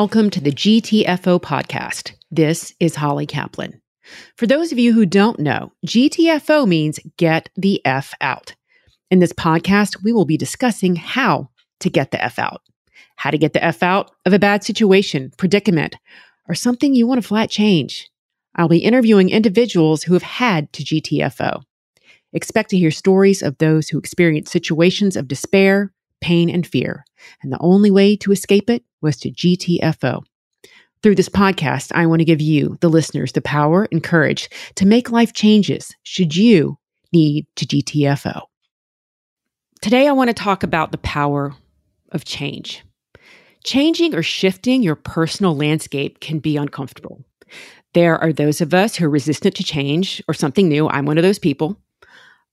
Welcome to the GTFO podcast. This is Holly Kaplan. For those of you who don't know, GTFO means get the F out. In this podcast, we will be discussing how to get the F out. How to get the F out of a bad situation, predicament, or something you want to flat change. I'll be interviewing individuals who have had to GTFO. Expect to hear stories of those who experience situations of despair, pain, and fear. And the only way to escape it was to GTFO. Through this podcast, I want to give you, the listeners, the power and courage to make life changes should you need to GTFO. Today, I want to talk about the power of change. Changing or shifting your personal landscape can be uncomfortable. There are those of us who are resistant to change or something new. I'm one of those people.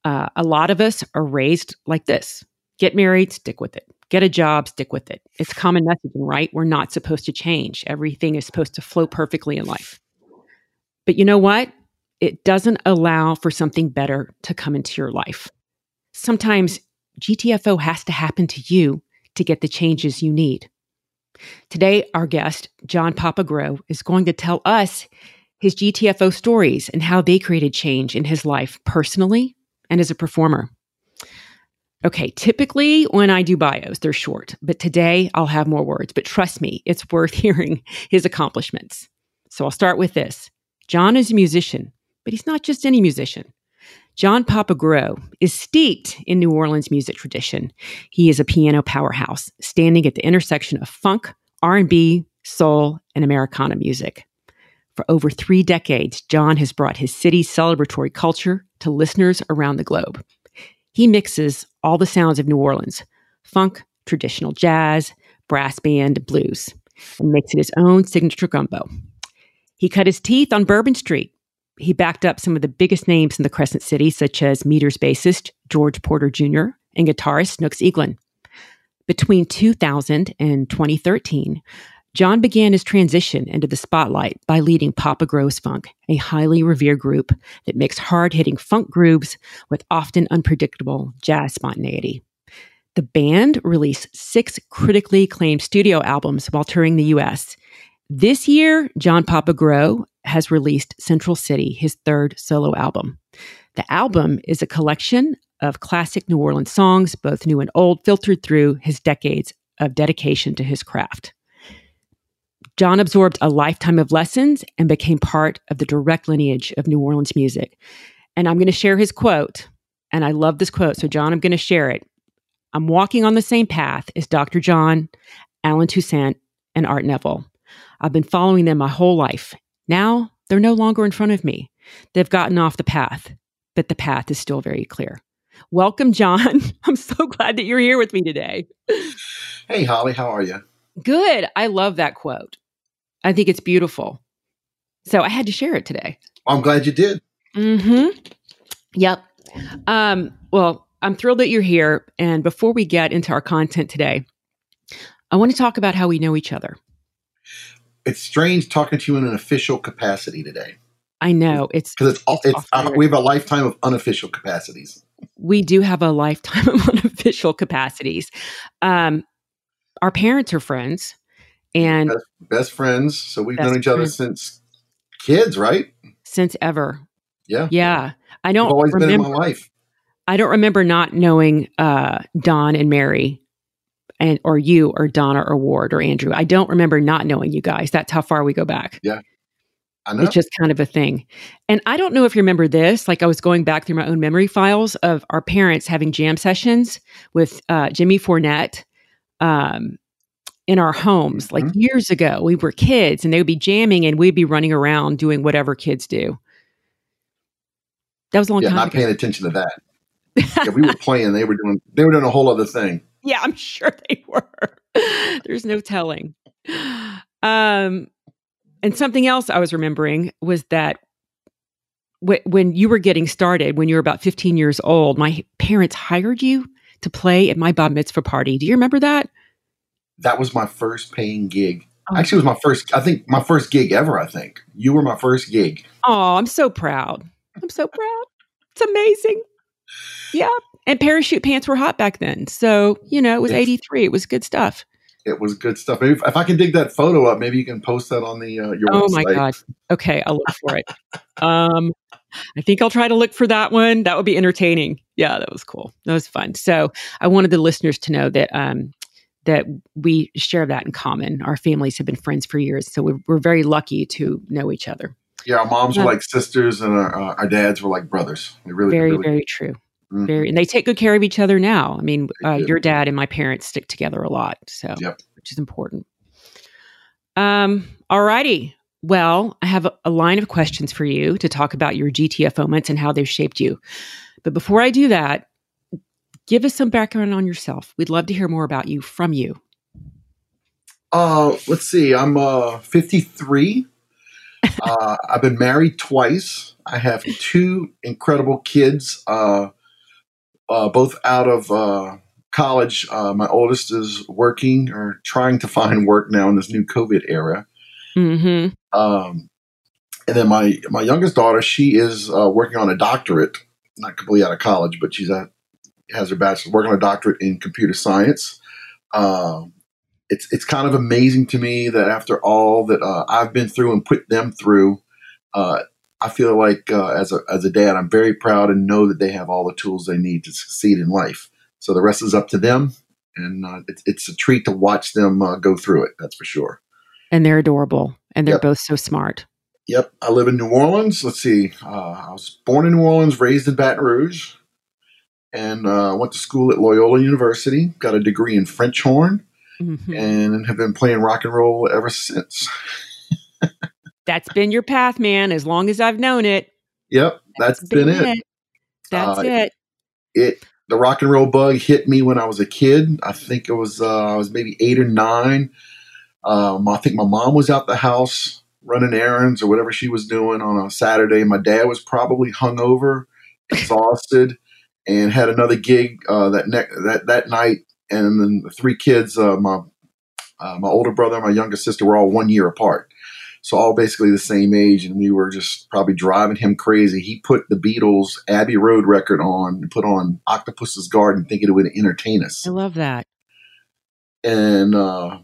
Uh, a lot of us are raised like this get married, stick with it. Get a job, stick with it. It's common messaging, right? We're not supposed to change. Everything is supposed to flow perfectly in life. But you know what? It doesn't allow for something better to come into your life. Sometimes GTFO has to happen to you to get the changes you need. Today, our guest, John Papa Gros, is going to tell us his GTFO stories and how they created change in his life personally and as a performer. Okay, typically when I do bios, they're short, but today I'll have more words. But trust me, it's worth hearing his accomplishments. So I'll start with this John is a musician, but he's not just any musician. John Papa Gros is steeped in New Orleans music tradition. He is a piano powerhouse, standing at the intersection of funk, R&B, soul, and Americana music. For over 3 decades, John has brought his city's celebratory culture to listeners around the globe. He mixes all the sounds of New Orleans funk, traditional jazz, brass band, blues, and makes it his own signature gumbo. He cut his teeth on Bourbon Street. He backed up some of the biggest names in the Crescent City, such as Meters bassist George Porter Jr. and guitarist Snooks Eaglin. Between 2000 and 2013, John began his transition into the spotlight by leading Papa Grows Funk, a highly revered group that mixed hard hitting funk grooves with often unpredictable jazz spontaneity. The band released six critically acclaimed studio albums while touring the US. This year, John Papa Gros has released Central City, his third solo album. The album is a collection of classic New Orleans songs, both new and old, filtered through his decades of dedication to his craft. John absorbed a lifetime of lessons and became part of the direct lineage of New Orleans music. And I'm going to share his quote. And I love this quote. So, John, I'm going to share it. I'm walking on the same path as Dr. John, Allen Toussaint, and Art Neville. I've been following them my whole life. Now they're no longer in front of me. They've gotten off the path, but the path is still very clear. Welcome, John. I'm so glad that you're here with me today. Hey, Holly, how are you? Good. I love that quote. I think it's beautiful. So I had to share it today. I'm glad you did. Mm-hmm. Yep. Um, well, I'm thrilled that you're here. And before we get into our content today, I want to talk about how we know each other. It's strange talking to you in an official capacity today. I know it's because it's, it's, it's uh, we have a lifetime of unofficial capacities. We do have a lifetime of unofficial capacities. Um, our parents are friends and best, best friends. So we've known each other since kids, right? Since ever. Yeah. Yeah. I don't You've always remember, been in my life. I don't remember not knowing uh, Don and Mary and or you or Donna or Ward or Andrew. I don't remember not knowing you guys. That's how far we go back. Yeah. I know. It's just kind of a thing. And I don't know if you remember this. Like I was going back through my own memory files of our parents having jam sessions with uh, Jimmy Fournette um, in our homes like mm-hmm. years ago. We were kids and they would be jamming and we'd be running around doing whatever kids do. That was a long yeah, time. Not ago. paying attention to that. yeah, we were playing. They were doing. They were doing a whole other thing. Yeah, I'm sure they were. There's no telling. Um, and something else I was remembering was that w- when you were getting started, when you were about 15 years old, my parents hired you to play at my bat mitzvah party. Do you remember that? That was my first paying gig. Oh. Actually, it was my first. I think my first gig ever. I think you were my first gig. Oh, I'm so proud. I'm so proud. It's amazing. Yeah, and parachute pants were hot back then. So you know, it was '83. It was good stuff. it was good stuff. Maybe if, if, I can dig that photo up, maybe you can post that on the uh, your. Oh website. my god! Okay, I'll look for it. um, I think I'll try to look for that one. That would be entertaining. Yeah, that was cool. That was fun. So I wanted the listeners to know that um, that we share that in common. Our families have been friends for years, so we're, we're very lucky to know each other. Yeah, our moms were like sisters, and our, uh, our dads were like brothers. They really, very, really, very true. Mm-hmm. Very, and they take good care of each other now. I mean, uh, your dad and my parents stick together a lot, so yep. which is important. Um, all righty. Well, I have a, a line of questions for you to talk about your GTF moments and how they've shaped you. But before I do that, give us some background on yourself. We'd love to hear more about you from you. Uh, let's see. I'm uh 53. uh, I've been married twice. I have two incredible kids, uh, uh, both out of uh, college. Uh, my oldest is working or trying to find work now in this new COVID era. Mm-hmm. Um, and then my my youngest daughter, she is uh, working on a doctorate, not completely out of college, but she's at has her bachelor's, working on a doctorate in computer science. Um, it's it's kind of amazing to me that after all that uh, I've been through and put them through, uh, I feel like uh, as a as a dad, I'm very proud and know that they have all the tools they need to succeed in life. So the rest is up to them, and uh, it's it's a treat to watch them uh, go through it. That's for sure. And they're adorable, and they're Yep. both so smart. Yep, I live in New Orleans. Let's see, uh, I was born in New Orleans, raised in Baton Rouge, and uh, went to school at Loyola University. Got a degree in French horn, Mhm. and have been playing rock and roll ever since. That's been your path, man. As long as I've known it, Yep, that's been it. That's Uh, it. It the rock and roll bug hit me when I was a kid. I think it was uh, I was maybe eight or nine. Um, I think my mom was out the house running errands or whatever she was doing on a Saturday. My dad was probably hungover, exhausted, and had another gig uh, that ne- that that night. And then the three kids, uh, my uh, my older brother, and my youngest sister, were all one year apart. So all basically the same age, and we were just probably driving him crazy. He put the Beatles' Abbey Road record on and put on Octopus's Garden, thinking it would entertain us I love that. and uh,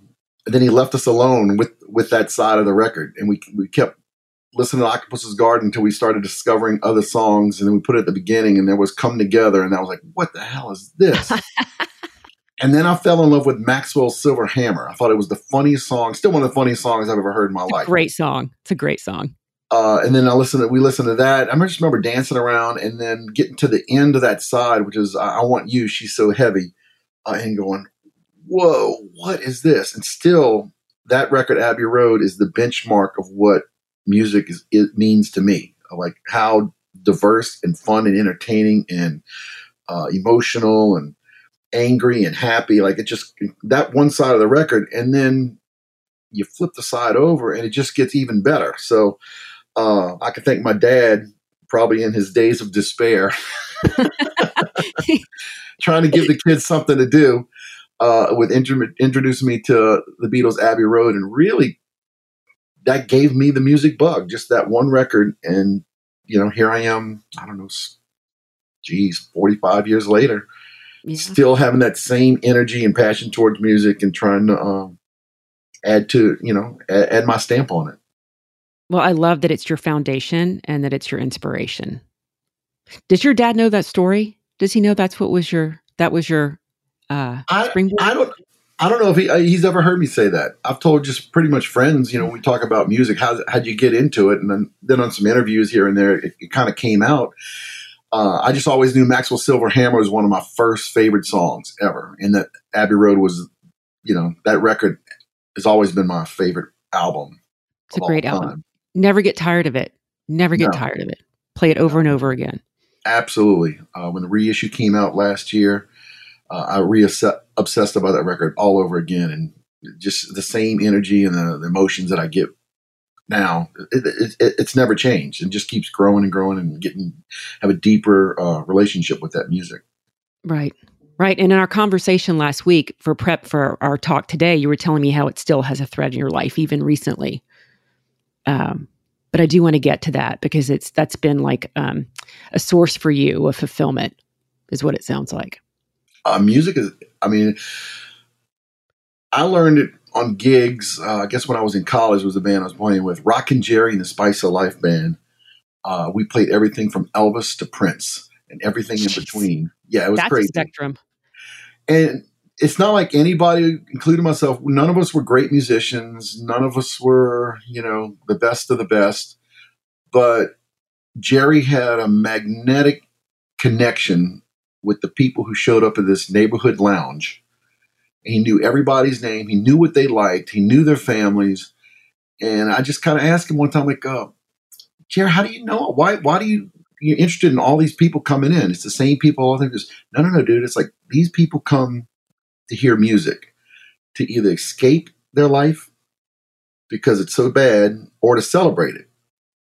then he left us alone with with that side of the record, and we we kept listening to Octopus's Garden until we started discovering other songs, and then we put it at the beginning, and there was "Come Together," and I was like, "What the hell is this?" and then I fell in love with Maxwell's Silver Hammer. I thought it was the funniest song, still one of the funniest songs I've ever heard in my life. great song. It's a great song. Uh, and then I listened to we listened to that. I just remember dancing around and then getting to the end of that side, which is I, I want you. She's so heavy, uh, and going, whoa, what is this? And still, that record Abbey Road is the benchmark of what music is it means to me. Like how diverse and fun and entertaining and uh, emotional and angry and happy. Like it just that one side of the record, and then you flip the side over, and it just gets even better. So uh, I can thank my dad, probably in his days of despair, trying to give the kids something to do. Uh, with intro- introducing me to the Beatles' Abbey Road, and really, that gave me the music bug. Just that one record, and you know, here I am. I don't know, geez, forty-five years later, Yeah. still having that same energy and passion towards music, and trying to um, add to you know add, add my stamp on it. Well, I love that it's your foundation and that it's your inspiration. Does your dad know that story? Does he know that's what was your that was your uh I, springboard? I don't. I don't know if he, uh, he's ever heard me say that. I've told just pretty much friends, you know, we talk about music, how how'd you get into it? And then, then on some interviews here and there, it, it kind of came out. Uh, I just always knew Maxwell Silver Hammer was one of my first favorite songs ever, and that Abbey Road was, you know, that record has always been my favorite album. It's a great album. Never get tired of it. Never get No. tired of it. Play it over and over again. Absolutely. Uh, when the reissue came out last year, uh, I re obsessed about that record all over again, and just the same energy and the, the emotions that I get now. It, it, it, it's never changed, and just keeps growing and growing, and getting have a deeper uh, relationship with that music. Right. Right. And in our conversation last week for prep for our talk today, you were telling me how it still has a thread in your life, even recently. Um, but I do want to get to that because it's that's been like um, a source for you of fulfillment, is what it sounds like. Uh, music is, I mean, I learned it on gigs. Uh, I guess when I was in college was the band I was playing with, Rock and Jerry and the Spice of Life band. Uh, we played everything from Elvis to Prince and everything in between. Yeah, it was That's crazy. spectrum. And it's not like anybody, including myself, none of us were great musicians. None of us were, you know, the best of the best. But Jerry had a magnetic connection with the people who showed up at this neighborhood lounge. He knew everybody's name. He knew what they liked. He knew their families. And I just kind of asked him one time, like, uh, Jerry, how do you know? Why, why do you, you're interested in all these people coming in? It's the same people. All things. No, no, no, dude. It's like these people come to hear music, to either escape their life because it's so bad or to celebrate it.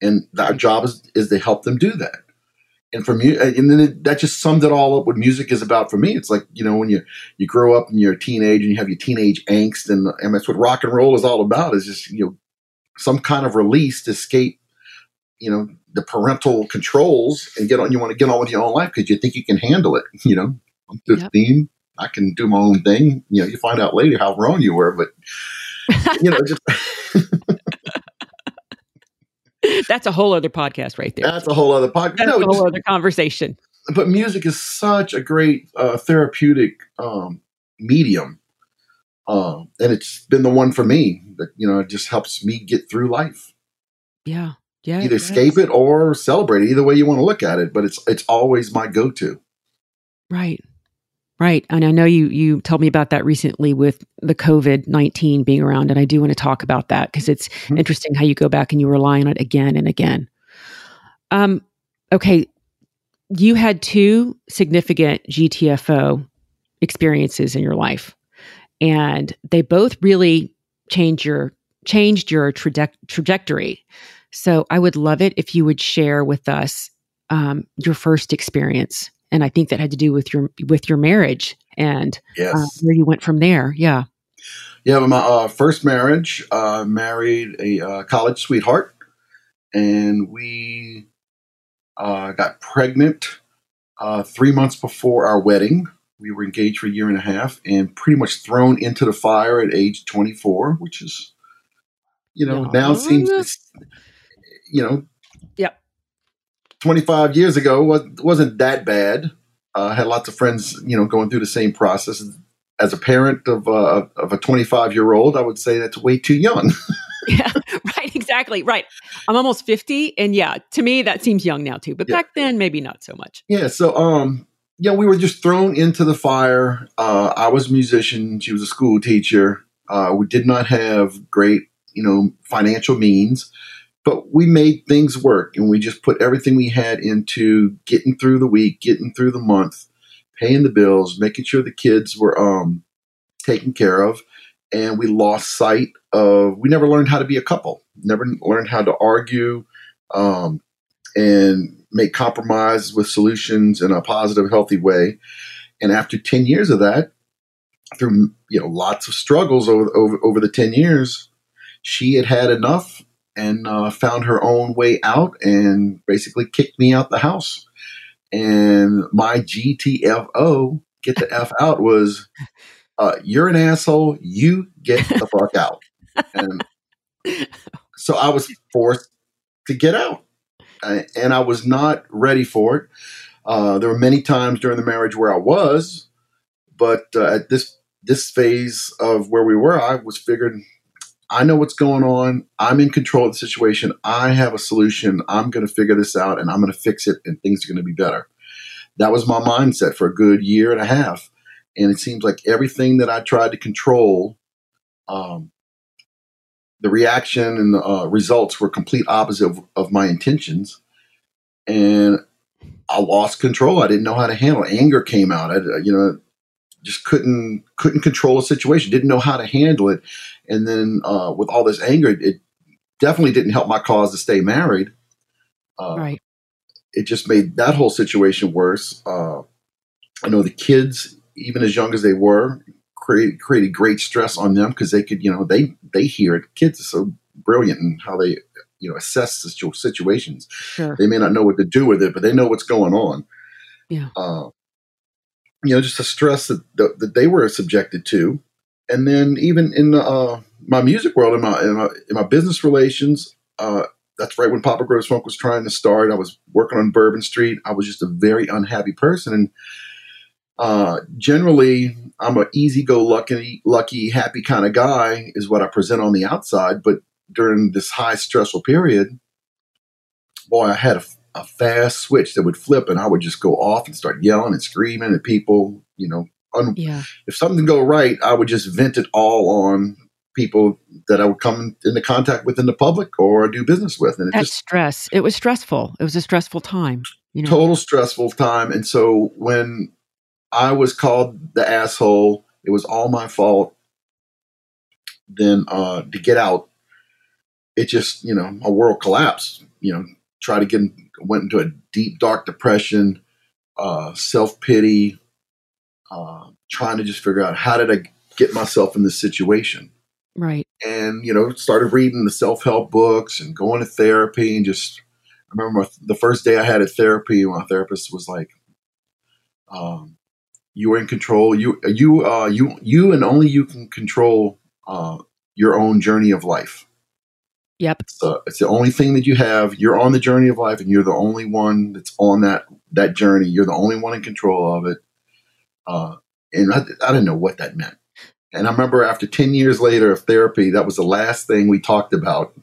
And our job is, is to help them do that. And for me, uh, and then it, that just summed it all up. What music is about for me, it's like you know when you you grow up and you're a teenage and you have your teenage angst, and and that's what rock and roll is all about. Is just you know some kind of release to escape, you know, the parental controls and get on. You want to get on with your own life because you think you can handle it. You know, I'm 15. Yep. I can do my own thing. You know, you find out later how wrong you were, but you know, just that's a whole other podcast right there. That's a whole other podcast. That's no, a whole just, other conversation. But music is such a great uh, therapeutic um, medium, uh, and it's been the one for me that you know it just helps me get through life. Yeah, yeah. Either escape it or celebrate it. Either way you want to look at it, but it's it's always my go-to. Right. Right. And I know you you told me about that recently with the COVID-19 being around and I do want to talk about that because it's mm-hmm. interesting how you go back and you rely on it again and again. Um okay, you had two significant GTFO experiences in your life and they both really changed your changed your traje- trajectory. So I would love it if you would share with us um, your first experience and I think that had to do with your with your marriage and uh, yes. uh, where you went from there. Yeah. Yeah, my uh, first marriage, uh, married a uh, college sweetheart, and we uh, got pregnant three months before our wedding. We were engaged for a year and a half, and pretty much thrown into the fire at age 24, which is, you know, now seems, you know, 25 years ago wasn't that bad. Uh, I had lots of friends, you know, going through the same process. As a parent of uh, of a 25 year old, I would say that's way too young. yeah, right, exactly, right. I'm almost 50, and yeah, to me that seems young now too. But yeah. back then, maybe not so much. Yeah. So, um, yeah, we were just thrown into the fire. Uh, I was a musician. She was a school teacher. Uh, we did not have great, you know, financial means but we made things work and we just put everything we had into getting through the week, getting through the month, paying the bills, making sure the kids were um, taken care of. And we lost sight of, we never learned how to be a couple, never learned how to argue um, and make compromises with solutions in a positive, healthy way. And after 10 years of that, through you know lots of struggles over, over, over the 10 years, she had had enough and uh, found her own way out and basically kicked me out the house. And my GTFO, get the F out, was uh, you're an asshole. You get the fuck out. And so I was forced to get out. And I was not ready for it. Uh, there were many times during the marriage where I was, but uh, at this this phase of where we were, I was figured I know what's going on. I'm in control of the situation. I have a solution. I'm going to figure this out and I'm going to fix it and things are going to be better. That was my mindset for a good year and a half. And it seems like everything that I tried to control, um, the reaction and the uh, results were complete opposite of, of my intentions. And I lost control. I didn't know how to handle it. Anger came out. I, you know, just couldn't couldn't control a situation, didn't know how to handle it, and then uh, with all this anger, it definitely didn't help my cause to stay married. Uh, right. It just made that whole situation worse. Uh, I know the kids, even as young as they were, created created great stress on them because they could, you know, they they hear it. Kids are so brilliant in how they, you know, assess situations. Sure. They may not know what to do with it, but they know what's going on. Yeah. Uh, you know, just the stress that, that they were subjected to. And then even in uh, my music world, in my, in my, in my business relations, uh, that's right when Papa Grows Funk was trying to start. I was working on Bourbon Street. I was just a very unhappy person, and uh, generally, I'm an easy-go-lucky, lucky, happy kind of guy. Is what I present on the outside, but during this high stressful period, boy, I had a, a fast switch that would flip, and I would just go off and start yelling and screaming at people. You know, Yeah. if something go right, I would just vent it all on people that I would come into contact with in the public or do business with, and it That just stress. It was stressful. It was a stressful time. You know. total stressful time. And so when I was called the asshole, it was all my fault. Then uh, to get out, it just you know my world collapsed. You know, try to get went into a deep dark depression, uh, self pity, uh, trying to just figure out how did I get myself in this situation. Right. and you know started reading the self-help books and going to therapy and just i remember the first day i had a therapy my therapist was like um, you are in control. You you uh, you you and only you can control uh, your own journey of life. Yep. so it's the only thing that you have. You're on the journey of life and you're the only one that's on that that journey. You're the only one in control of it uh, and I, I didn't know what that meant and I remember after 10 years later of therapy, that was the last thing we talked about,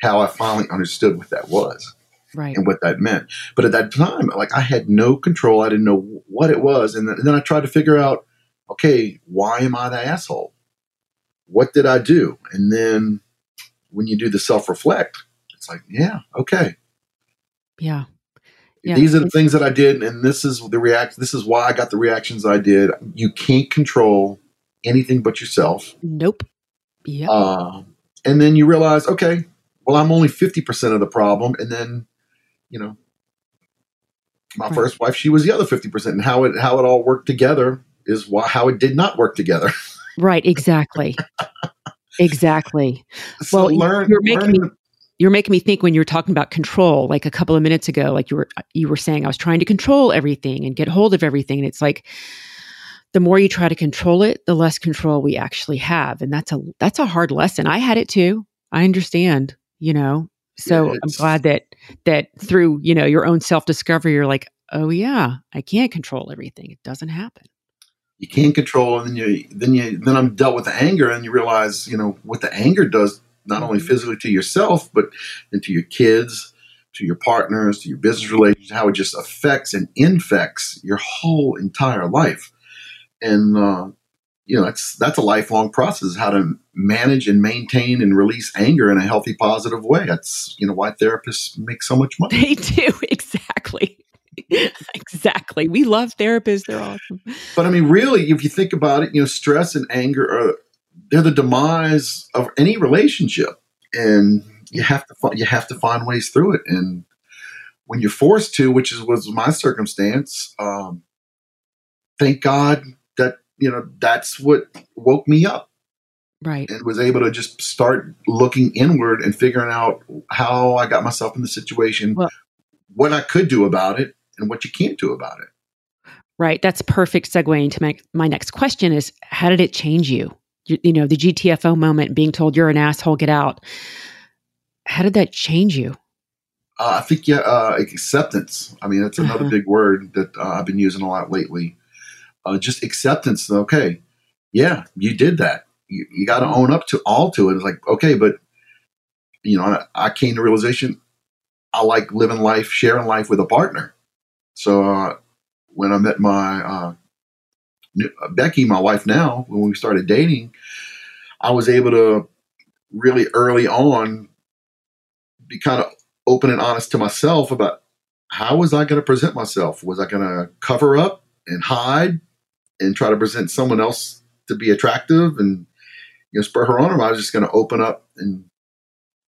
how I finally understood what that was Right. and what that meant. But at that time, like I had no control. I didn't know what it was. And then, and then I tried to figure out, okay, why am I the asshole? What did I do? And then when you do the self reflect, it's like, yeah, okay. Yeah. Yeah. These are the things that I did, and this is the react. This is why I got the reactions I did. You can't control anything but yourself. Nope. Yep. Uh, and then you realize, okay, well, I'm only 50% of the problem. And then, you know, my Right. first wife, she was the other 50%. And how it, how it all worked together is why, how it did not work together. right. Exactly. exactly. so Well, learn, you're making me- You're making me think when you were talking about control, like a couple of minutes ago, like you were you were saying I was trying to control everything and get hold of everything. And it's like the more you try to control it, the less control we actually have. And that's a that's a hard lesson. I had it too. I understand, you know. So Yeah, I'm glad that that through, you know, your own self-discovery, you're like, oh yeah, I can't control everything. It doesn't happen. you can't control, and then you, then you, then I'm dealt with the anger, and you realize, you know, what the anger does, not only Mhm. physically to yourself, but then to your kids, to your partners, to your business relations, how it just affects and infects your whole entire life. And, uh, you know, that's, that's a lifelong process, how to manage and maintain and release anger in a healthy, positive way. That's, you know, why therapists make so much money. They do exactly. exactly. We love therapists. They're awesome. But I mean, really, if you think about it, you know, stress and anger are they're the demise of any relationship, and you have to you have to find ways through it. And when you're forced to, which is was my circumstance, um, thank God that you know that's what woke me up Right. and was able to just start looking inward and figuring out how I got myself in the situation, Well- what I could do about it, and what you can't do about it. Right. That's perfect segue into my, my next question is how did it change you? You? You know, the GTFO moment, being told you're an asshole, get out. How did that change you? Uh, I think yeah, uh, acceptance. I mean, that's another Uh-huh. big word that uh, I've been using a lot lately. Uh, just acceptance. Okay, yeah, you did that. You, you got to Mhm. own up to all to it. It's like okay, but you know, I, I came to realization I like living life, sharing life with a partner. So uh, when I met my uh, Becky, my wife now, when we started dating, I was able to really early on be kind of open and honest to myself about how was I going to present myself? Was I going to cover up and hide and try to present someone else to be attractive and you know spur her on, or I was just going to open up and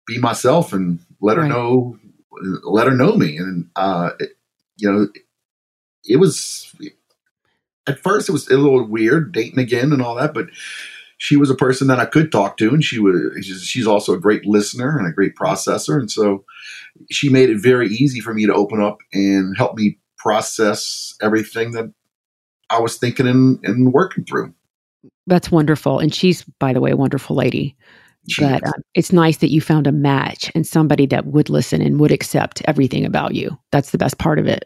be myself and let her Right. know, let her know me, and uh, it, you know, it was at first it was a little weird dating again and all that, but she was a person that I could talk to, and she was she's- also a great listener and a great processor, and so she made it very easy for me to open up and help me process everything that I was thinking and, and working through. That's wonderful. And she's, by the way, a wonderful lady. She but um, it's nice that you found a match and somebody that would listen and would accept everything about you. That's the best part of it.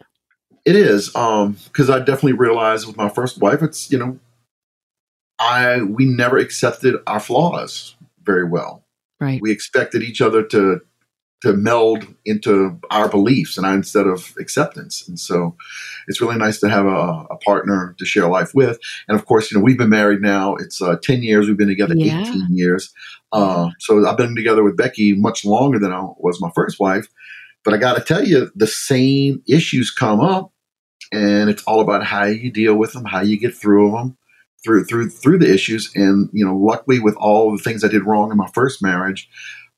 It is, um, because I definitely realized with my first wife, it's you know, I we never accepted our flaws very well. Right. We expected each other to to meld into our beliefs, and I, instead of acceptance. And so, it's really nice to have a, a partner to share life with. And of course, you know, we've been married now. It's uh, ten years. We've been together Yeah. eighteen years. Uh, so I've been together with Becky much longer than I was my first wife. But I got to tell you, the same issues come up and it's all about how you deal with them, how you get through them, through through through the issues. And you know, luckily, with all the things I did wrong in my first marriage,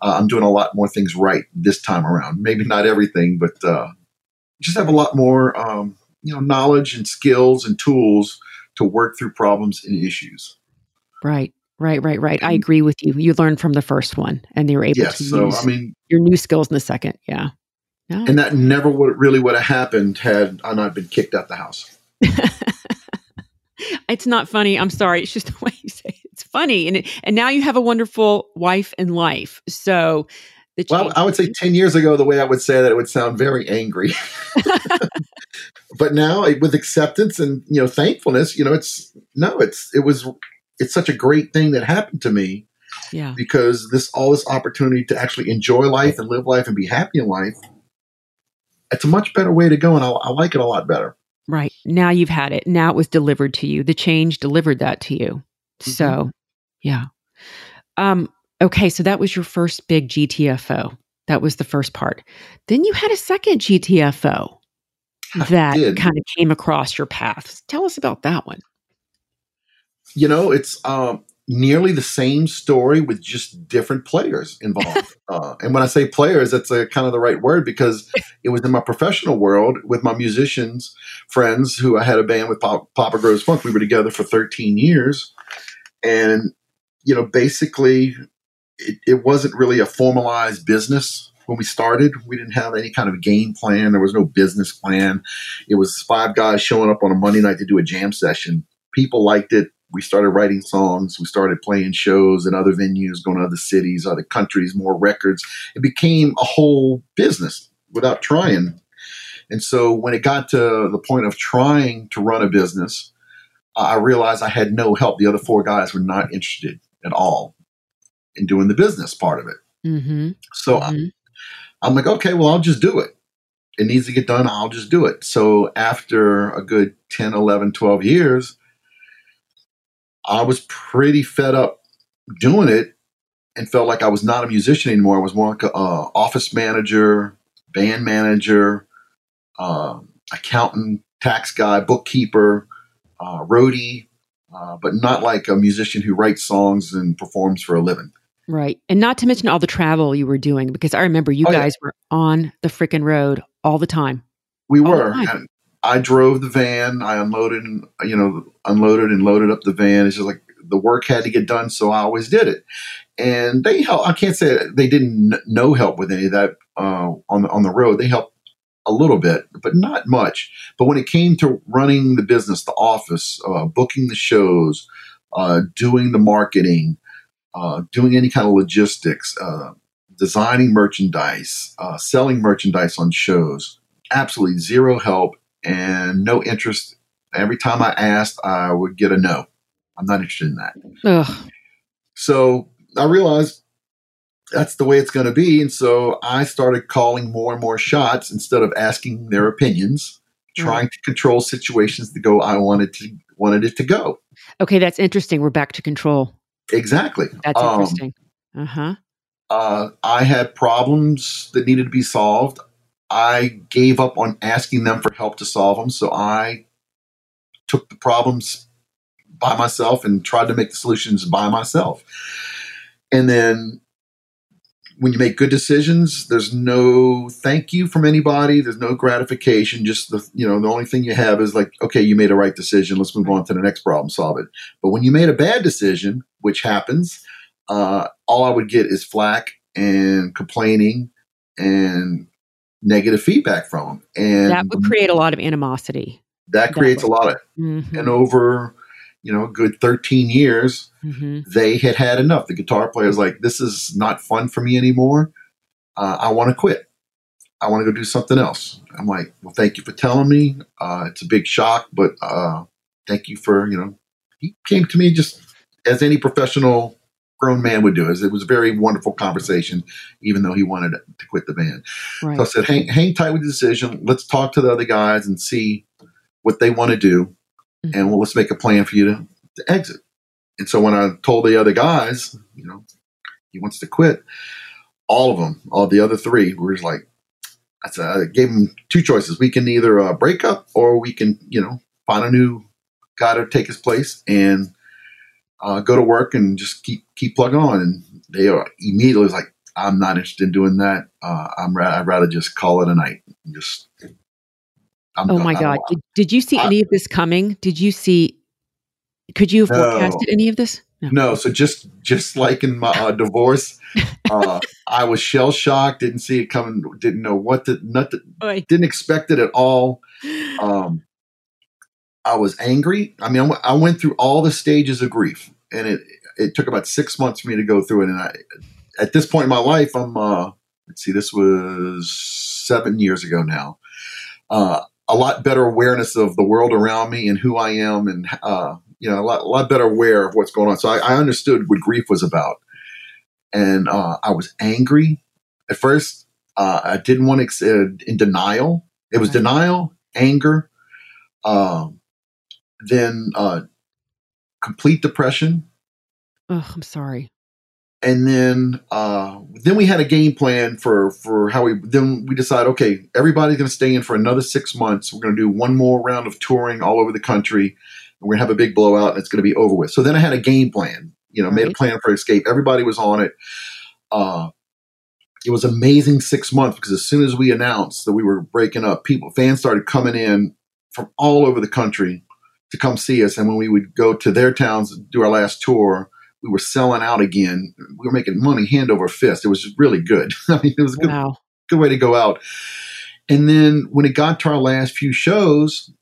uh, I'm doing a lot more things right this time around. Maybe not everything, but uh, just have a lot more um, you know knowledge and skills and tools to work through problems and issues. Right. Right. Right. Right. I agree with you. You learned from the first one and you were able Yes, to so use I mean, your new skills in the second. Yeah. No. and that never would really would have happened had I not been kicked out the house. it's not funny. I'm sorry. It's just the way you say it. It's funny. And it, and now you have a wonderful wife and life. So Well, I would say 10 years ago, the way I would say that, it would sound very angry. but now with acceptance and, you know, thankfulness, you know, it's, no, it's, it was, it's such a great thing that happened to me yeah. because this, all this opportunity to actually enjoy life and live life and be happy in life, it's a much better way to go. And I, I like it a lot better. Right. Now you've had it. Now it was delivered to you. The change delivered that to you. So, yeah. Um okay, so that was your first big GTFO. That was the first part. Then you had a second GTFO I that did. kind of came across your path. Tell us about that one. You know, it's, um, nearly the same story with just different players involved. uh, and when I say players, that's a kind of the right word because it was in my professional world with my musicians friends who I had a band with Pop, Papa Grows Funk. We were together for 13 years. And, you know, basically it, it wasn't really a formalized business when we started. We didn't have any kind of game plan. There was no business plan. It was five guys showing up on a Monday night to do a jam session. People liked it we started writing songs. We started playing shows in other venues, going to other cities, other countries, more records. It became a whole business without trying. And so when it got to the point of trying to run a business, I realized I had no help. The other four guys were not interested at all in doing the business part of it. Mm-hmm. So I- I'm like, okay, well, I'll just do it. It needs to get done. I'll just do it. So after a good 10, 11, 12 years, I was pretty fed up doing it and felt like I was not a musician anymore. I was more like an office manager, band manager, uh, accountant, tax guy, bookkeeper, uh, roadie, uh, but not like a musician who writes songs and performs for a living. Right. And not to mention all the travel you were doing, because I remember you Oh, yeah. guys were on the freaking road all the time. We All were. And I drove the van. I unloaded and you know unloaded and loaded up the van. It's just like the work had to get done, so I always did it. And they help. I can't say they didn't kn- no help with any of that uh, on the on the road. They helped a little bit, but not much. But when it came to running the business, the office, uh, booking the shows, uh, doing the marketing, uh, doing any kind of logistics, uh, designing merchandise, uh, selling merchandise on shows, absolutely zero help and no interest. Every time I asked, I would get a no. I'm not interested in that. Ugh. So I realized that's the way it's going to be. And so I started calling more and more shots instead of asking their opinions, trying to control situations to go I wanted to wanted it to go. Okay, that's interesting. We're back to control. Exactly. That's Um, interesting. Uh huh. uh, I had problems that needed to be solved. I gave up on asking them for help to solve them. So I took the problems by myself and tried to make the solutions by myself. And then when you make good decisions, there's no thank you from anybody. There's no gratification. Just the you know the only thing you have is like, okay, you made a right decision. Let's move on to the next problem, solve it. But when you made a bad decision, which happens, uh, all I would get is flack and complaining and negative feedback from them, and That would create a lot of animosity. that creates a lot of Mhm. and over you know, a good 13 years, hmm they had had enough. The guitar player was like, this is not fun for me anymore. Uh, I want to quit. I want to go do something else. I'm like, well, thank you for telling me. Uh, it's a big shock, but uh, thank you for, you know, he came to me just as any professional grown man would do. It was a very wonderful conversation, even though he wanted to quit the band. Right. So I said, hang, hang tight with the decision. Let's talk to the other guys and see what they want to do. Mhm. And well, let's make a plan for you to, to exit. And so when I told the other guys, you know, he wants to quit, all of them, all the other three, were just like, I said, I gave them two choices. We can either uh, break up or we can, you know, find a new guy to take his place and uh, go to work and just keep keep plugging on. And they are immediately was like, I'm not interested in doing that. Uh, I'm ra- I'd rather just call it a night. Just, I'm Oh my God. Did, did you see I- any of this coming? Did you see? Could you have No. forecasted any of this? No, so just just like in my uh, divorce, uh, I was shell shocked. Didn't see it coming. Didn't know what to. Nothing. Oy. Didn't expect it at all. Um, I was angry. I mean, I I went through all the stages of grief, and it it took about six months for me to go through it. And I, at this point in my life, I'm. Uh, let's see, this was seven years ago now. Uh, a lot better awareness of the world around me and who I am, and uh, you know, a lot, a lot better aware of what's going on. So I, I understood what grief was about, and uh, I was angry at first. Uh, I didn't want to ex- uh, in denial. It was Right. denial, anger, um, then uh, complete depression, Oh, I'm sorry. and then uh, then we had a game plan for for how we then we decided okay everybody's going to stay in for another six months. We're going to do one more round of touring all over the country. And we're going to have a big blowout and it's going to be over with. So then i had a game plan you know made a plan for escape. Everybody was on it. Uh, it was amazing six months because as soon as we announced that we were breaking up people fans started coming in from all over the country to come see us. And when we would go to their towns do our last tour we were selling out again. We were making money hand over fist. It was just really good. I mean, it was a good, Wow. good way to go out. And then when it got to our last few shows,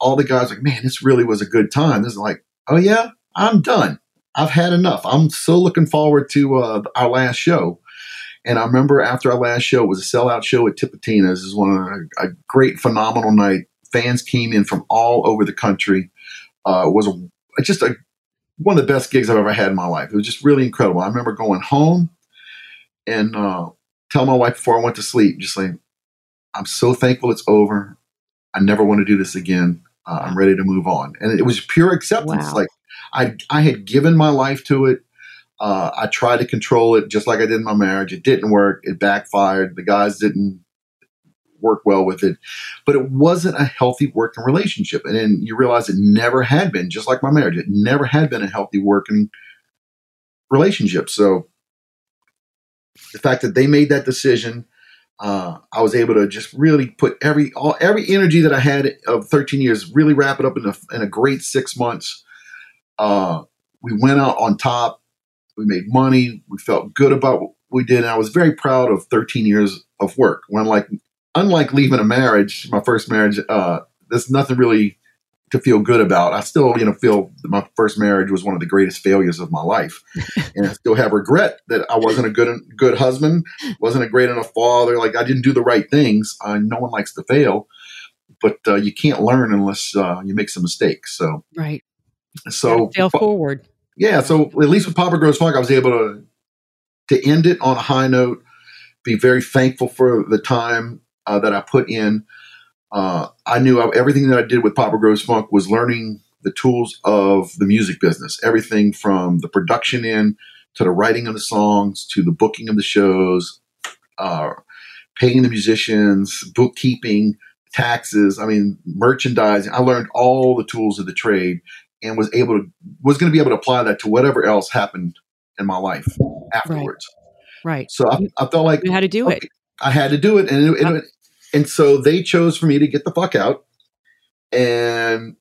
all the guys were like, man, this really was a good time. This is like, oh yeah, I'm done. I've had enough. I'm so looking forward to uh, our last show. And I remember after our last show it was a sellout show at Tipitina's. It was one of a, a great, phenomenal night. Fans came in from all over the country. Uh, it was a, just a one of the best gigs I've ever had in my life. It was just really incredible. I remember going home and uh, telling my wife before I went to sleep, just like, I'm so thankful it's over. I never want to do this again. Uh, I'm ready to move on. And it was pure acceptance. Wow. Like I, I had given my life to it. Uh, I tried to control it just like I did in my marriage. It didn't work. It backfired. The guys didn't work well with it, but it wasn't a healthy working relationship. And then you realize it never had been, just like my marriage. It never had been a healthy working relationship. So the fact that they made that decision, uh, I was able to just really put every all every energy that I had of 13 years, really wrap it up in a in a great six months. Uh, we went out on top. We made money. We felt good about what we did, and I was very proud of 13 years of work. When like unlike leaving a marriage, my first marriage, uh, there's nothing really to feel good about. I still, you know, feel that my first marriage was one of the greatest failures of my life, and I still have regret that I wasn't a good good husband, wasn't a great enough father. Like I didn't do the right things. Uh, no one likes to fail, but uh, you can't learn unless uh, you make some mistakes. So, Right. so fail forward. yeah, so at least with Papa Grows Funk, I was able to to end it on a high note. Be very thankful for the time uh, that I put in. Uh, I knew I, everything that I did with Papa Grows Funk was learning the tools of the music business. Everything from the production in to the writing of the songs to the booking of the shows, uh, paying the musicians, bookkeeping, taxes. I mean, merchandising. I learned all the tools of the trade and was able to was going to be able to apply that to whatever else happened in my life afterwards. Right. So I, I felt like You had to do it. I had to do it, and it, it- and so they chose for me to get the fuck out, and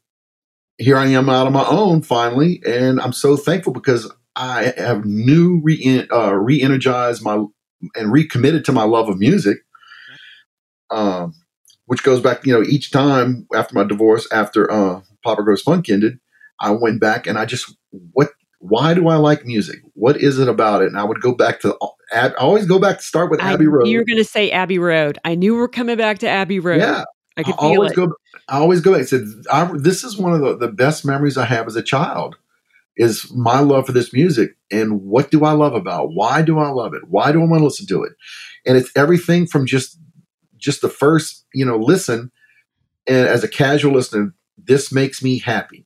here I am out on my own finally, and I'm so thankful because I have new re uh, re-energized my and recommitted to my love of music, um, which goes back you know each time after my divorce after uh, Papa Grows Funk ended. I went back and I just what why do I like music? What is it about it? And I would go back to I always go back to start with I Abbey Road. You're going to say Abbey Road. I knew we are coming back to Abbey Road. Yeah, I could I feel always it. go. I always go back. I said, I, "This is one of the, the best memories I have as a child." Is my love for this music, and what do I love about? Why do I love it? Why do I want to listen to it? And it's everything from just just the first, you know, listen, and as a casual listener, this makes me happy.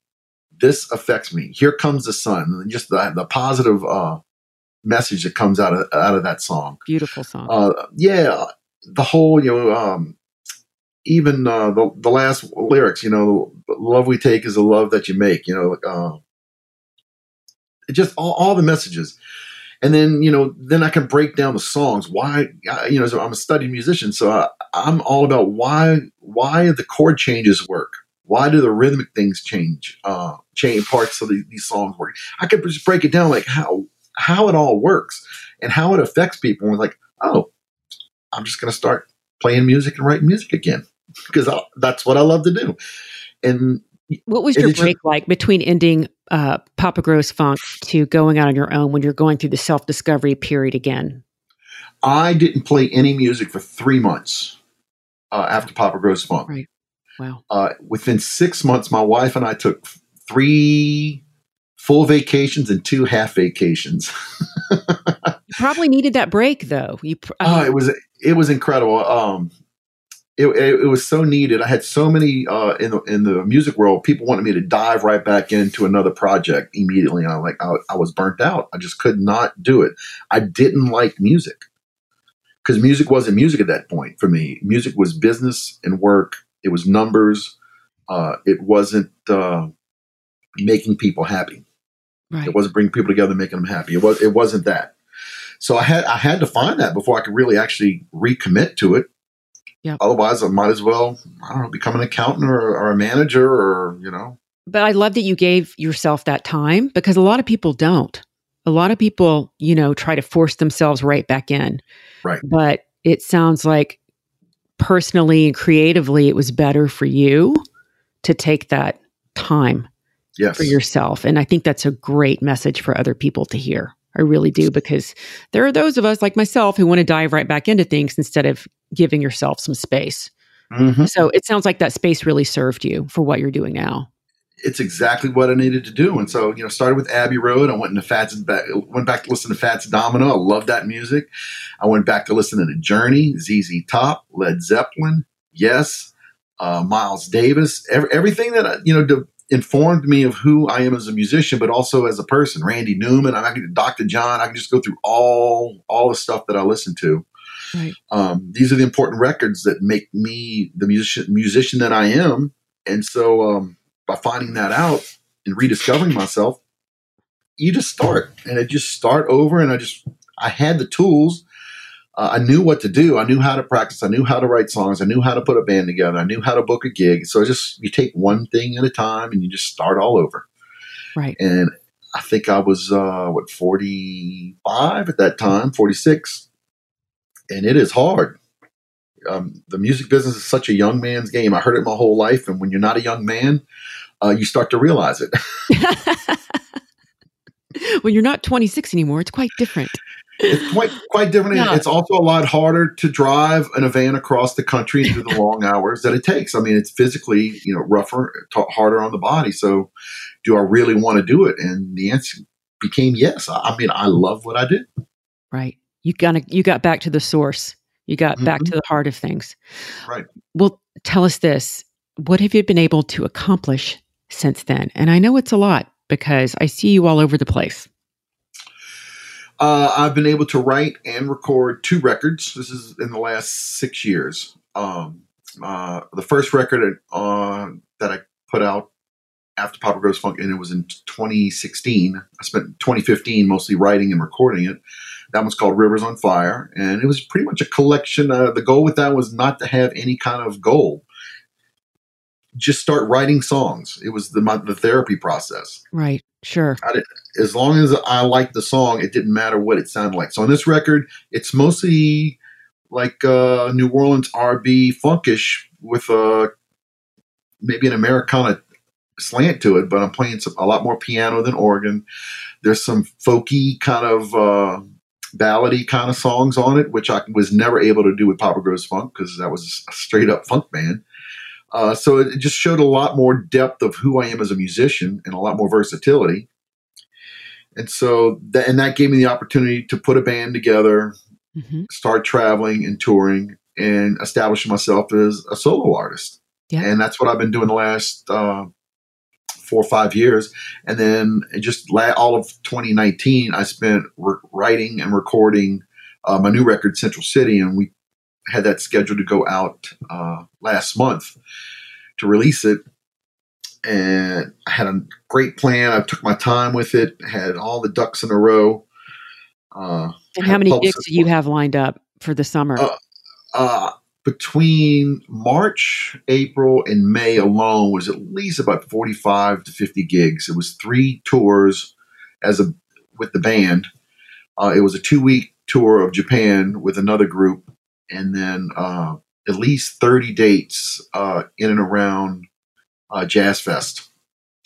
This affects me. Here comes the sun, and just the the positive uh, message that comes out of out of that song. Beautiful song. Uh, yeah, the whole you know um, even uh, the the last lyrics, you know, love we take is the love that you make. You know, uh, it just all, all the messages, and then you know, then I can break down the songs. Why, you know, so I'm a studied musician, so I, I'm all about why why the chord changes work. Why do the rhythmic things change? Uh, change parts of the, these songs work. I could just break it down like how how it all works and how it affects people. And we're like, oh, I'm just going to start playing music and writing music again because that's what I love to do. And what was your it's just- break like between ending uh, Papa Grows Funk to going out on your own when you're going through the self discovery period again? I didn't play any music for three months uh, after Papa Grows Funk. Right. Wow. Uh, within six months, my wife and I took three full vacations and two half vacations. You probably needed that break though. You pr- Oh, it was it was incredible. Um, it, it, it was so needed. I had so many uh, in the in the music world. People wanted me to dive right back into another project immediately, and I like I, I was burnt out. I just could not do it. I didn't like music because music wasn't music at that point for me. Music was business and work. It was numbers. Uh, it wasn't uh, making people happy. right. It wasn't bringing people together, making them happy. It was. It wasn't that. So I had I had to find that before I could really actually recommit to it. Yep. Otherwise, I might as well I don't know become an accountant or, or a manager or you know. But I love that you gave yourself that time because a lot of people don't. A lot of people, you know, try to force themselves right back in. Right. But it sounds like personally and creatively, it was better for you to take that time Yes. for yourself. And I think that's a great message for other people to hear. I really do because there are those of us like myself who want to dive right back into things instead of giving yourself some space. Mhm. So it sounds like that space really served you for what you're doing now. It's exactly what I needed to do, and so you know, started with Abbey Road. I went into Fats, back, went back to listen to Fats Domino. I love that music. I went back to listen to Journey, ZZ Top, Led Zeppelin, Yes, uh, Miles Davis. Every, everything that you know de- informed me of who I am as a musician, but also as a person. Randy Newman, I can Dr. John. I can just go through all all the stuff that I listen to. Right. Um, these are the important records that make me the musician musician that I am, and so um, by finding that out and rediscovering myself, you just start and I just start over. And I just I had the tools. Uh, I knew what to do. I knew how to practice. I knew how to write songs. I knew how to put a band together. I knew how to book a gig. So I just you take one thing at a time and you just start all over. Right. And I think I was uh, what forty five at that time, forty six, and it is hard. Um, the music business is such a young man's game. I heard it my whole life, and when you're not a young man, uh, you start to realize it. when you're not 26 anymore, it's quite different. it's quite quite different. Yeah. It's also a lot harder to drive in a van across the country through the long hours that it takes. I mean, it's physically you know rougher, t- harder on the body. So, do I really want to do it? And the answer became yes. I, I mean, I love what I do. Right. You got you got back to the source. You got back to the heart of things. Right. Well, tell us this. What have you been able to accomplish since then? And I know it's a lot because I see you all over the place. Uh, I've been able to write and record two records. This is in the last six years. Um, uh, the first record uh, that I put out after Papa Grows Funk, and it was in 2016. I spent 2015 mostly writing and recording it. That one's called Rivers on Fire, and it was pretty much a collection. Uh, the goal with that was not to have any kind of goal. Just start writing songs. It was the my, the therapy process Right. Sure. as long as I liked the song, it didn't matter what it sounded like. So on this record, it's mostly like uh, New Orleans R&B funkish with uh, maybe an Americana slant to it, but I'm playing some, a lot more piano than organ. There's some folky kind of uh, ballady kind of songs on it, which I was never able to do with Papa Grows Funk because that was a straight up funk band. Uh, so it just showed a lot more depth of who I am as a musician and a lot more versatility. And so, that, and that gave me the opportunity to put a band together, mm-hmm. start traveling and touring, and establish myself as a solo artist. Yeah. And that's what I've been doing the last uh, four or five years. And then just la- all of 2019, I spent re- writing and recording uh, my new record, Central City, and we had that scheduled to go out uh, last month to release it. And I had a great plan. I took my time with it, had all the ducks in a row. Uh, and how many gigs do you have lined up for the summer? Uh, uh, between March, April, and May alone was at least about 45 to 50 gigs. It was three tours as a with the band. Uh, it was a two week tour of Japan with another group, and then uh, at least 30 dates uh, in and around uh, Jazz Fest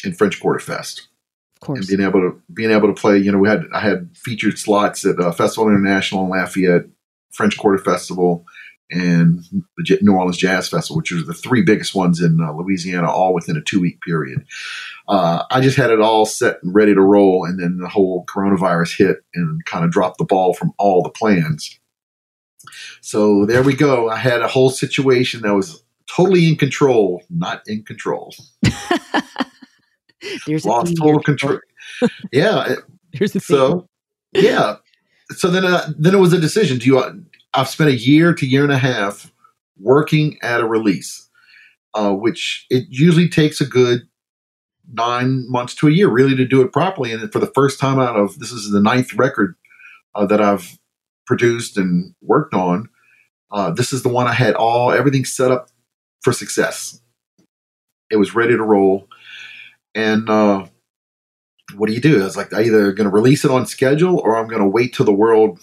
and French Quarter Fest. Of course. And being able to being able to play, you know, we had I had featured slots at uh, Festival International in Lafayette, French Quarter Festival, and the New Orleans Jazz Festival, which are the three biggest ones in uh, Louisiana, all within a two week period. Uh, I just had it all set and ready to roll, and then the whole coronavirus hit and kind of dropped the ball from all the plans. So there we go. I had a whole situation that was totally in control, not in control. There's lost total control. yeah. There's a so yeah. So then, uh, then it was a decision. Do you? Uh, I've spent a year to year and a half working at a release, uh, which it usually takes a good nine months to a year really to do it properly. And for the first time out of this is the ninth record uh, that I've produced and worked on. Uh, this is the one I had all everything set up for success. It was ready to roll, and uh, what do you do? I was like, I either going to release it on schedule or I'm going to wait till the world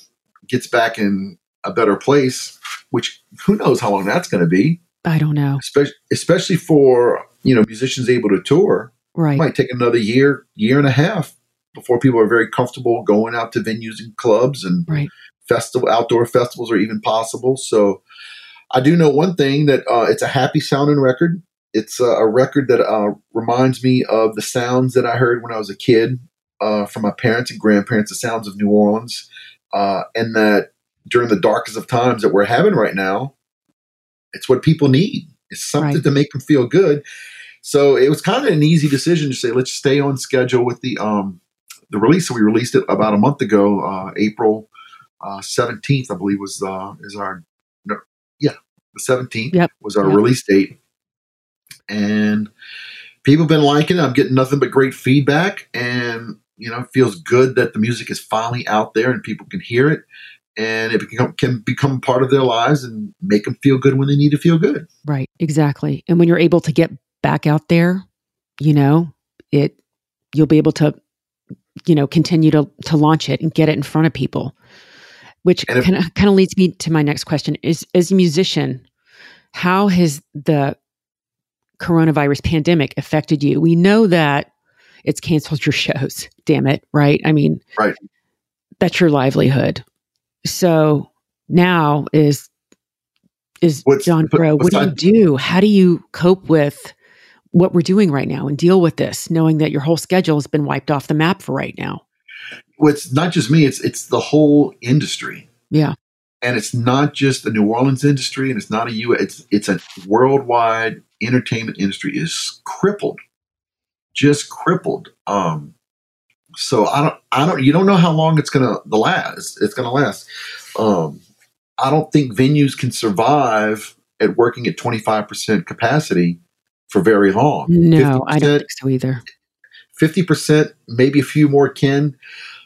gets back in a better place. Which who knows how long that's going to be? I don't know. Especially, especially for you know musicians able to tour. Right, it might take another year, year and a half before people are very comfortable going out to venues and clubs and right festival, outdoor festivals are even possible. So I do know one thing that uh, it's a happy sounding record. It's a record that uh, reminds me of the sounds that I heard when I was a kid uh, from my parents and grandparents, the sounds of New Orleans, uh, and that during the darkest of times that we're having right now, it's what people need. It's something right. to make them feel good. So it was kind of an easy decision to say, let's stay on schedule with the um, the release. So we released it about a month ago, uh, April uh, seventeenth, uh, I believe, was uh, is our no, yeah, the seventeenth yep. was our yep. release date, and people have been liking it. I'm getting nothing but great feedback, and you know, it feels good that the music is finally out there and people can hear it, and it become, can become part of their lives and make them feel good when they need to feel good. Right, exactly. And when you're able to get back out there, you know, it you'll be able to you know continue to to launch it and get it in front of people which kind of kind of leads me to my next question is as a musician how has the coronavirus pandemic affected you? We know that it's canceled your shows damn it right? I mean right. that's your livelihood. So now is is what's, John Gros what do you do? How do you cope with what we're doing right now and deal with this knowing that your whole schedule has been wiped off the map for right now well, it's not just me; it's it's the whole industry. Yeah, and it's not just the New Orleans industry, and it's not a U. It's it's a worldwide entertainment industry is crippled, just crippled. Um, so I don't, I don't, you don't know how long it's gonna the last. It's gonna last. Um, I don't think venues can survive at working at twenty five percent capacity for very long. No, I don't think so either. Fifty percent, maybe a few more can.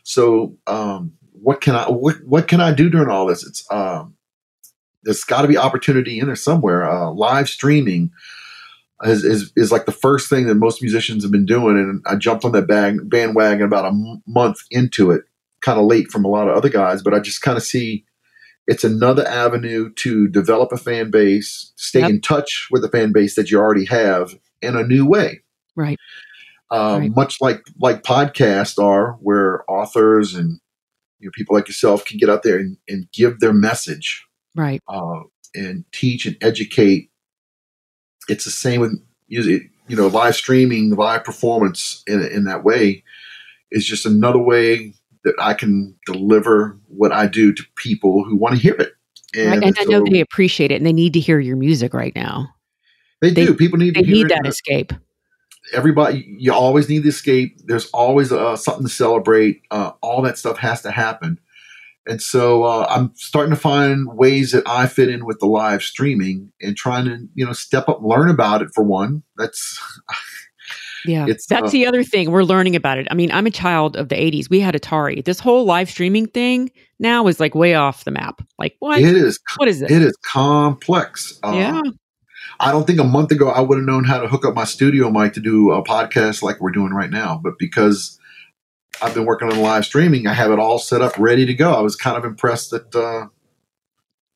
So, um, what can I what what can I do during all this? It's um, there's got to be opportunity in there somewhere. Uh, live streaming is, is is like the first thing that most musicians have been doing, and I jumped on that bag, bandwagon about a m- month into it, kind of late from a lot of other guys. But I just kind of see it's another avenue to develop a fan base, stay yep. in touch with the fan base that you already have in a new way. Right. Uh, Right. Much like like podcasts are, where authors and you know people like yourself can get out there and, and give their message Right. uh, and teach and educate. It's the same with music. You know, live streaming, live performance in in that way is just another way that I can deliver what I do to people who want to hear it. right. And I know they appreciate it and they need to hear your music right now. they they- do. People need They to hear need it. that escape. Everybody you always need the escape there's always uh, something to celebrate uh, all that stuff has to happen and so uh, i'm starting to find ways that i fit in with the live streaming and trying to you know step up learn about it for one that's Yeah. It's, That's uh, the other thing. We're learning about it. I mean, I'm a child of the 80s. We had Atari. This whole live streaming thing now is like way off the map. Like, what? it is what is it? it is complex uh, yeah. I don't think a month ago i would have known how to hook up my studio mic to do a podcast like we're doing right now but because i've been working on live streaming i have it all set up ready to go i was kind of impressed that uh,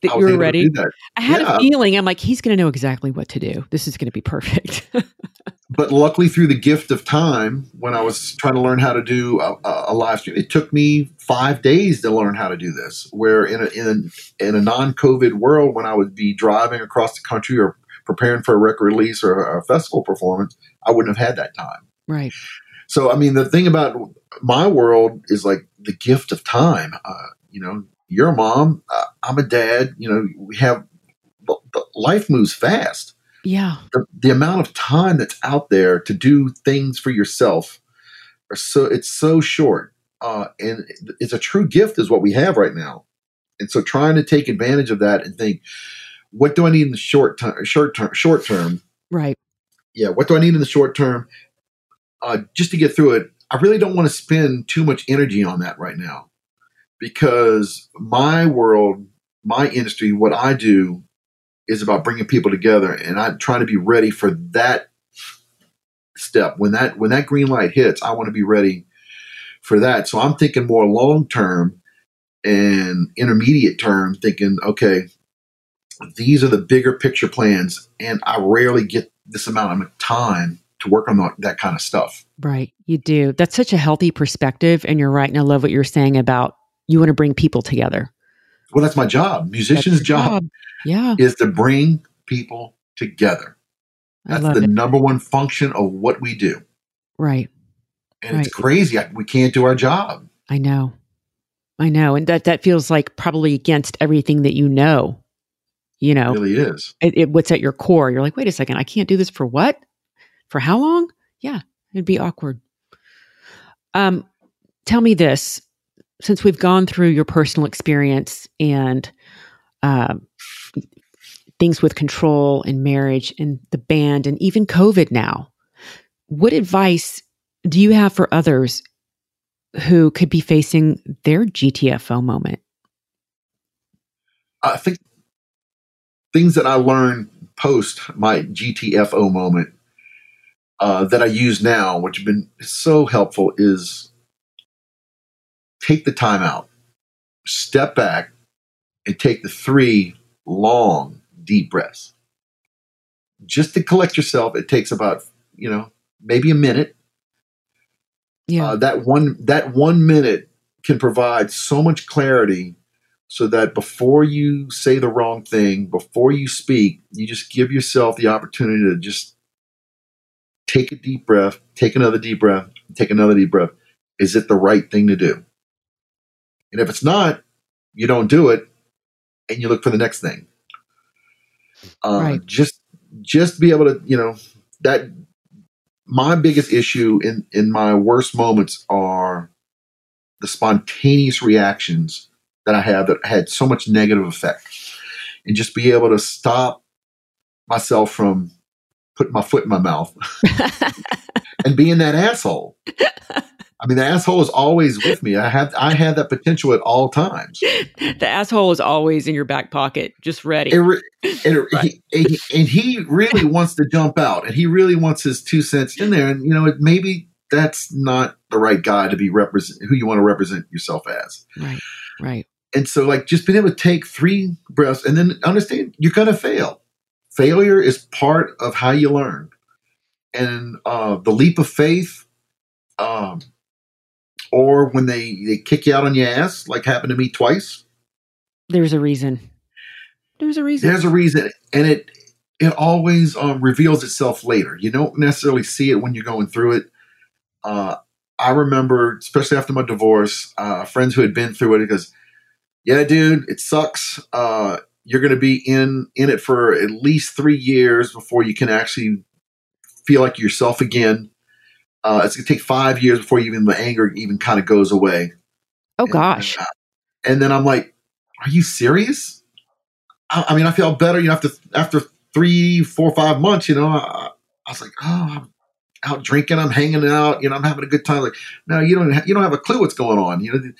That you're ready. I had Yeah. a feeling. I'm like, he's going to know exactly what to do. This is going to be perfect. but luckily through the gift of time when i was trying to learn how to do a, a, a live stream it took me five days to learn how to do this where in a, in a, in a non-covid world when i would be driving across the country or preparing for a record release or a, festival performance i wouldn't have had that time. Right. so i mean the thing about my world is like the gift of time. Uh, you know you're a mom uh, i'm a dad you know we have life moves fast. Yeah. the, the amount of time that's out there to do things for yourself are so it's so short. Uh, and it's a true gift is what we have right now. And so trying to take advantage of that and think what do i need in the short term short term short term? Right. yeah what do i need in the short term? Uh, just to get through it i really don't want to spend too much energy on that right now. Because my world my industry what i do is about bringing people together and i'm trying to be ready for that step. When that when that green light hits i want to be ready for that. So i'm thinking more long term and intermediate term thinking okay these are the bigger picture plans and i rarely get this amount of time to work on the, that kind of stuff Right. You do. That's such a healthy perspective. And you're right. And I love what you're saying about you want to bring people together. well that's my job musician's your job, Yeah. is to bring people together that's the it. number one function of what we do Right. and Right. it's crazy I, we can't do our job I know. I know. And that, that feels like probably against everything that you know. You know, it really is it, it, what's at your core. You're like, wait a second, I can't do this for what? For how long? Yeah, it'd be awkward. Um, tell me this: since we've gone through your personal experience and um, things with control and marriage and the band and even COVID now, what advice do you have for others who could be facing their GTFO moment? I think things that I learned post my GTFO moment uh, that I use now, which have been so helpful, is take the time out, step back, and take the three long, deep breaths. Just to collect yourself, it takes about you know maybe a minute. Yeah, Uh, that one that one minute can provide so much clarity so that before you say the wrong thing, before you speak, you just give yourself the opportunity to just take a deep breath, take another deep breath, take another deep breath. Is it the right thing to do? And if it's not, you don't do it and you look for the next thing. Uh, Right. Just just be able to, you know, that my biggest issue in in my worst moments are the spontaneous reactions that I have that had so much negative effect, and just be able to stop myself from putting my foot in my mouth and being that asshole. I mean, the asshole is always with me. I have I have that potential at all times. the asshole is always in your back pocket, just ready. And, re- and, Right. he, and he- and he really wants to jump out, and he really wants his two cents in there. And you know, it, maybe that's not the right guy to be represent who you want to represent yourself as. right, right. And so, like, just being able to take three breaths and then understand you're going to fail. Failure is part of how you learn. and uh, the leap of faith, um, or when they they kick you out on your ass, like happened to me twice. There's a reason. There's a reason. There's a reason, and it it always um, reveals itself later. You don't necessarily see it when you're going through it. Uh, I remember, especially after my divorce, uh, friends who had been through it because, yeah, dude, it sucks. Uh, you're going to be in in it for at least three years before you can actually feel like yourself again. Uh, it's going to take five years before even the anger even kind of goes away. Oh gosh! And, and, then I'm like, "Are you serious?" I, I, mean, I feel better. You know, after after three, four, five months, you know, I, I was like, "Oh, I'm out drinking. I'm hanging out. You know, I'm having a good time." Like, no, you don't. Ha- you don't have a clue what's going on. You know.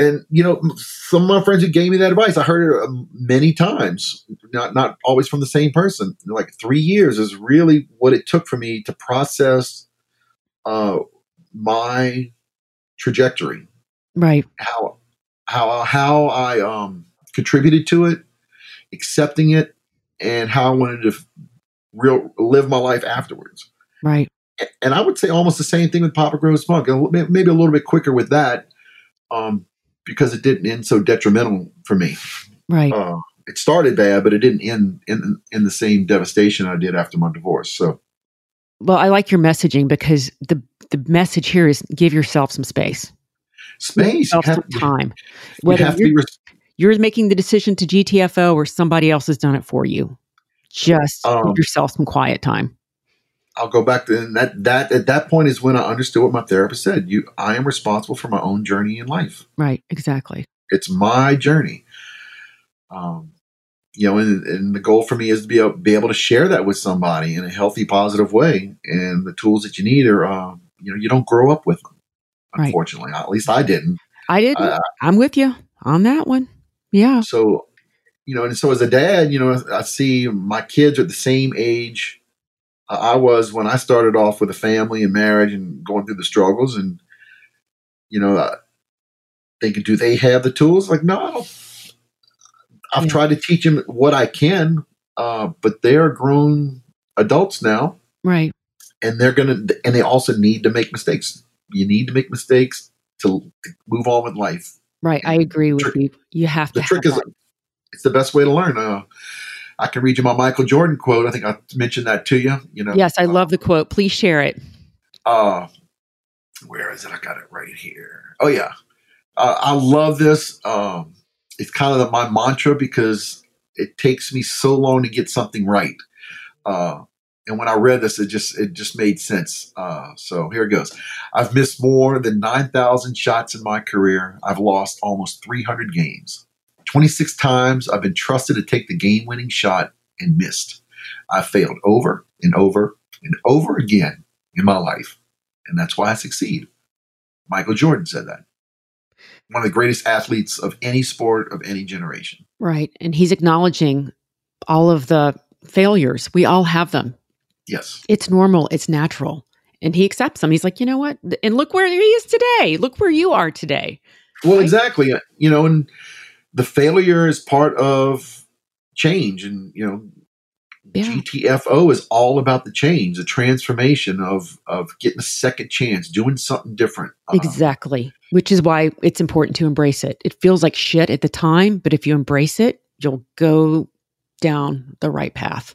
And you know, some of my friends who gave me that advice, I heard it um, many times, not not always from the same person. Like three years is really what it took for me to process uh, my trajectory, right? How how how I um, contributed to it, accepting it, and how I wanted to real live my life afterwards, right? And I would say almost the same thing with Papa Grows Funk. Maybe a little bit quicker with that, um, because it didn't end so detrimental for me. Right. Uh, it started bad, but it didn't end in in the same devastation I did after my divorce. So well, I like your messaging because the the message here is give yourself some space. Space, some have, time. Whether you you're, res- you're, making the decision to GTFO or somebody else has done it for you, just um, give yourself some quiet time. I'll go back to that. That at that point is when I understood what my therapist said. You, I am responsible for my own journey in life. Right. Exactly. It's my journey. Um, you know, and, and, the goal for me is to be able, be able to share that with somebody in a healthy, positive way. And the tools that you need are, uh, you know, you don't grow up with them. Unfortunately, right. at least I didn't. I didn't. Uh, I'm with you on that one. Yeah. So, you know, and so as a dad, you know, I see my kids are the same age I was when I started off with a family and marriage and going through the struggles, and you know, uh, thinking, do they have the tools? Like, no, I don't I've yeah. tried to teach them what I can, uh, but they are grown adults now, right? And they're gonna, and they also need to make mistakes. You need to make mistakes to, to move on with life. Right, I agree with you. You have to. The trick is, that. it's the best way to learn. Uh, I can read you my Michael Jordan quote. I think I mentioned that to you. You know. Yes, I uh, love the quote. Please share it. Uh, where is it? I got it right here. Oh yeah, uh, I love this. Um, it's kind of the, my mantra because it takes me so long to get something right. Uh, and when I read this, it just it just made sense. Uh, so here it goes. I've missed more than nine thousand shots in my career. I've lost almost three hundred games. Twenty six times I've been trusted to take the game winning shot and missed. I've failed over and over and over again in my life, and that's why I succeed. Michael Jordan said that one of the greatest athletes of any sport of any generation. Right. And he's acknowledging all of the failures. We all have them. Yes. It's normal, it's natural. And he accepts them. He's like, you know what? And look where he is today. Look where you are today. Well, right? exactly. Uh, you know, and the failure is part of change. And, you know, yeah. GTFO is all about the change, the transformation of of getting a second chance, doing something different. Uh, exactly. Which is why it's important to embrace it. It feels like shit at the time, but if you embrace it, you'll go down the right path.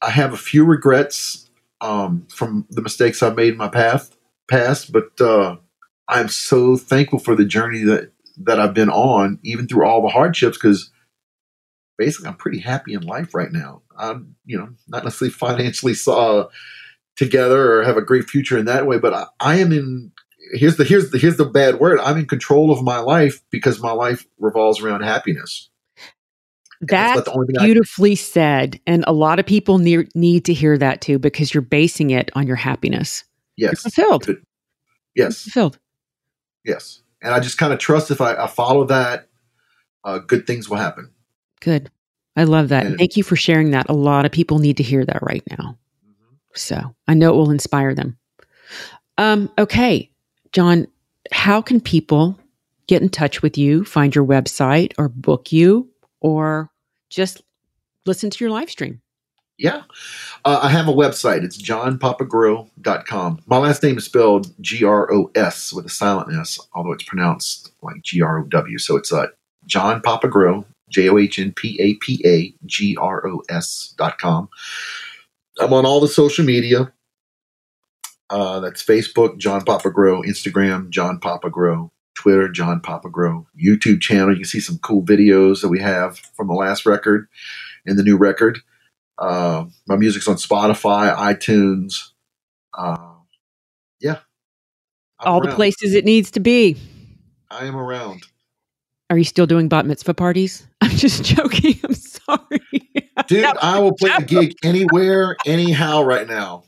I have a few regrets um, from the mistakes I've made in my path past, but uh, I'm so thankful for the journey that that I've been on, even through all the hardships, because basically I'm pretty happy in life right now. I'm, you know, not necessarily financially uh, together or have a great future in that way, but I, I am in. Here's the here's the here's the bad word. I'm in control of my life because my life revolves around happiness. That's, beautifully said, and a lot of people need need to hear that too because you're basing it on your happiness. Yes, you're fulfilled. Yes, you're fulfilled. Yes, and I just kind of trust if I, I follow that, uh, good things will happen. Good. I love that. And Thank you for sharing that. A lot of people need to hear that right now. Mm-hmm. So I know it will inspire them. Um, okay, John, how can people get in touch with you, find your website, or book you, or just listen to your live stream? Yeah. Uh, I have a website. It's johnpapagros.com. My last name is spelled G R O S with a silent S, although it's pronounced like G R O W. So it's uh, John Papa Gros, J O H N P A P A G R O S dot. I'm on all the social media. Uh, that's Facebook, John Papa Gros, Instagram, John Papa Gros, Twitter, John Papa Gros, YouTube channel. You can see some cool videos that we have from the last record and the new record. Uh, my music's on Spotify, iTunes. Uh, yeah. I'm All around. the places it needs to be. I am around. Are you still doing bat mitzvah parties? I'm just joking. I'm sorry. Dude, I will play a gig anywhere, anyhow, right now.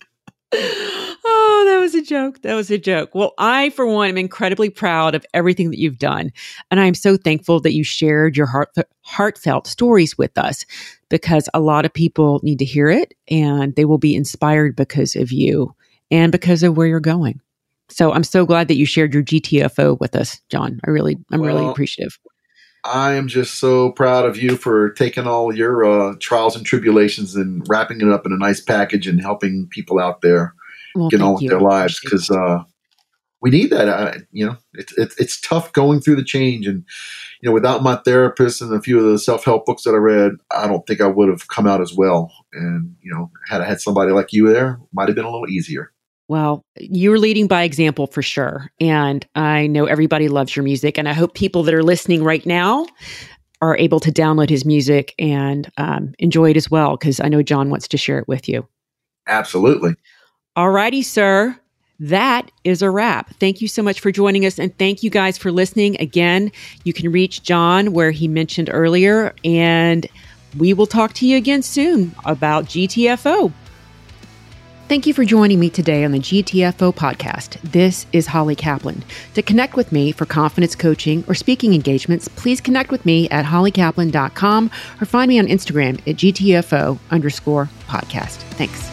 Oh, that was a joke. That was a joke. Well, I, for one, am incredibly proud of everything that you've done. And I'm so thankful that you shared your heart, heartfelt stories with us because a lot of people need to hear it and they will be inspired because of you and because of where you're going. So I'm so glad that you shared your GTFO with us, John. I really, I'm well, really appreciative. I am just so proud of you for taking all your uh, trials and tribulations and wrapping it up in a nice package and helping people out there well, get on with you. their lives because uh, we need that. Uh, you know, it's, it's it's tough going through the change, and you know, without my therapist and a few of the self help books that I read, I don't think I would have come out as well. And you know, had I had somebody like you there, might have been a little easier. Well, you're leading by example for sure. And I know everybody loves your music. And I hope people that are listening right now are able to download his music and um, enjoy it as well, because I know John wants to share it with you. Absolutely. All righty, sir. That is a wrap. Thank you so much for joining us. And thank you guys for listening. Again, you can reach John where he mentioned earlier. And we will talk to you again soon about GTFO. Thank you for joining me today on the GTFO podcast. This is Holly Kaplan. To connect with me for confidence coaching or speaking engagements, please connect with me at hollykaplan.com or find me on Instagram at GTFO underscore podcast. Thanks.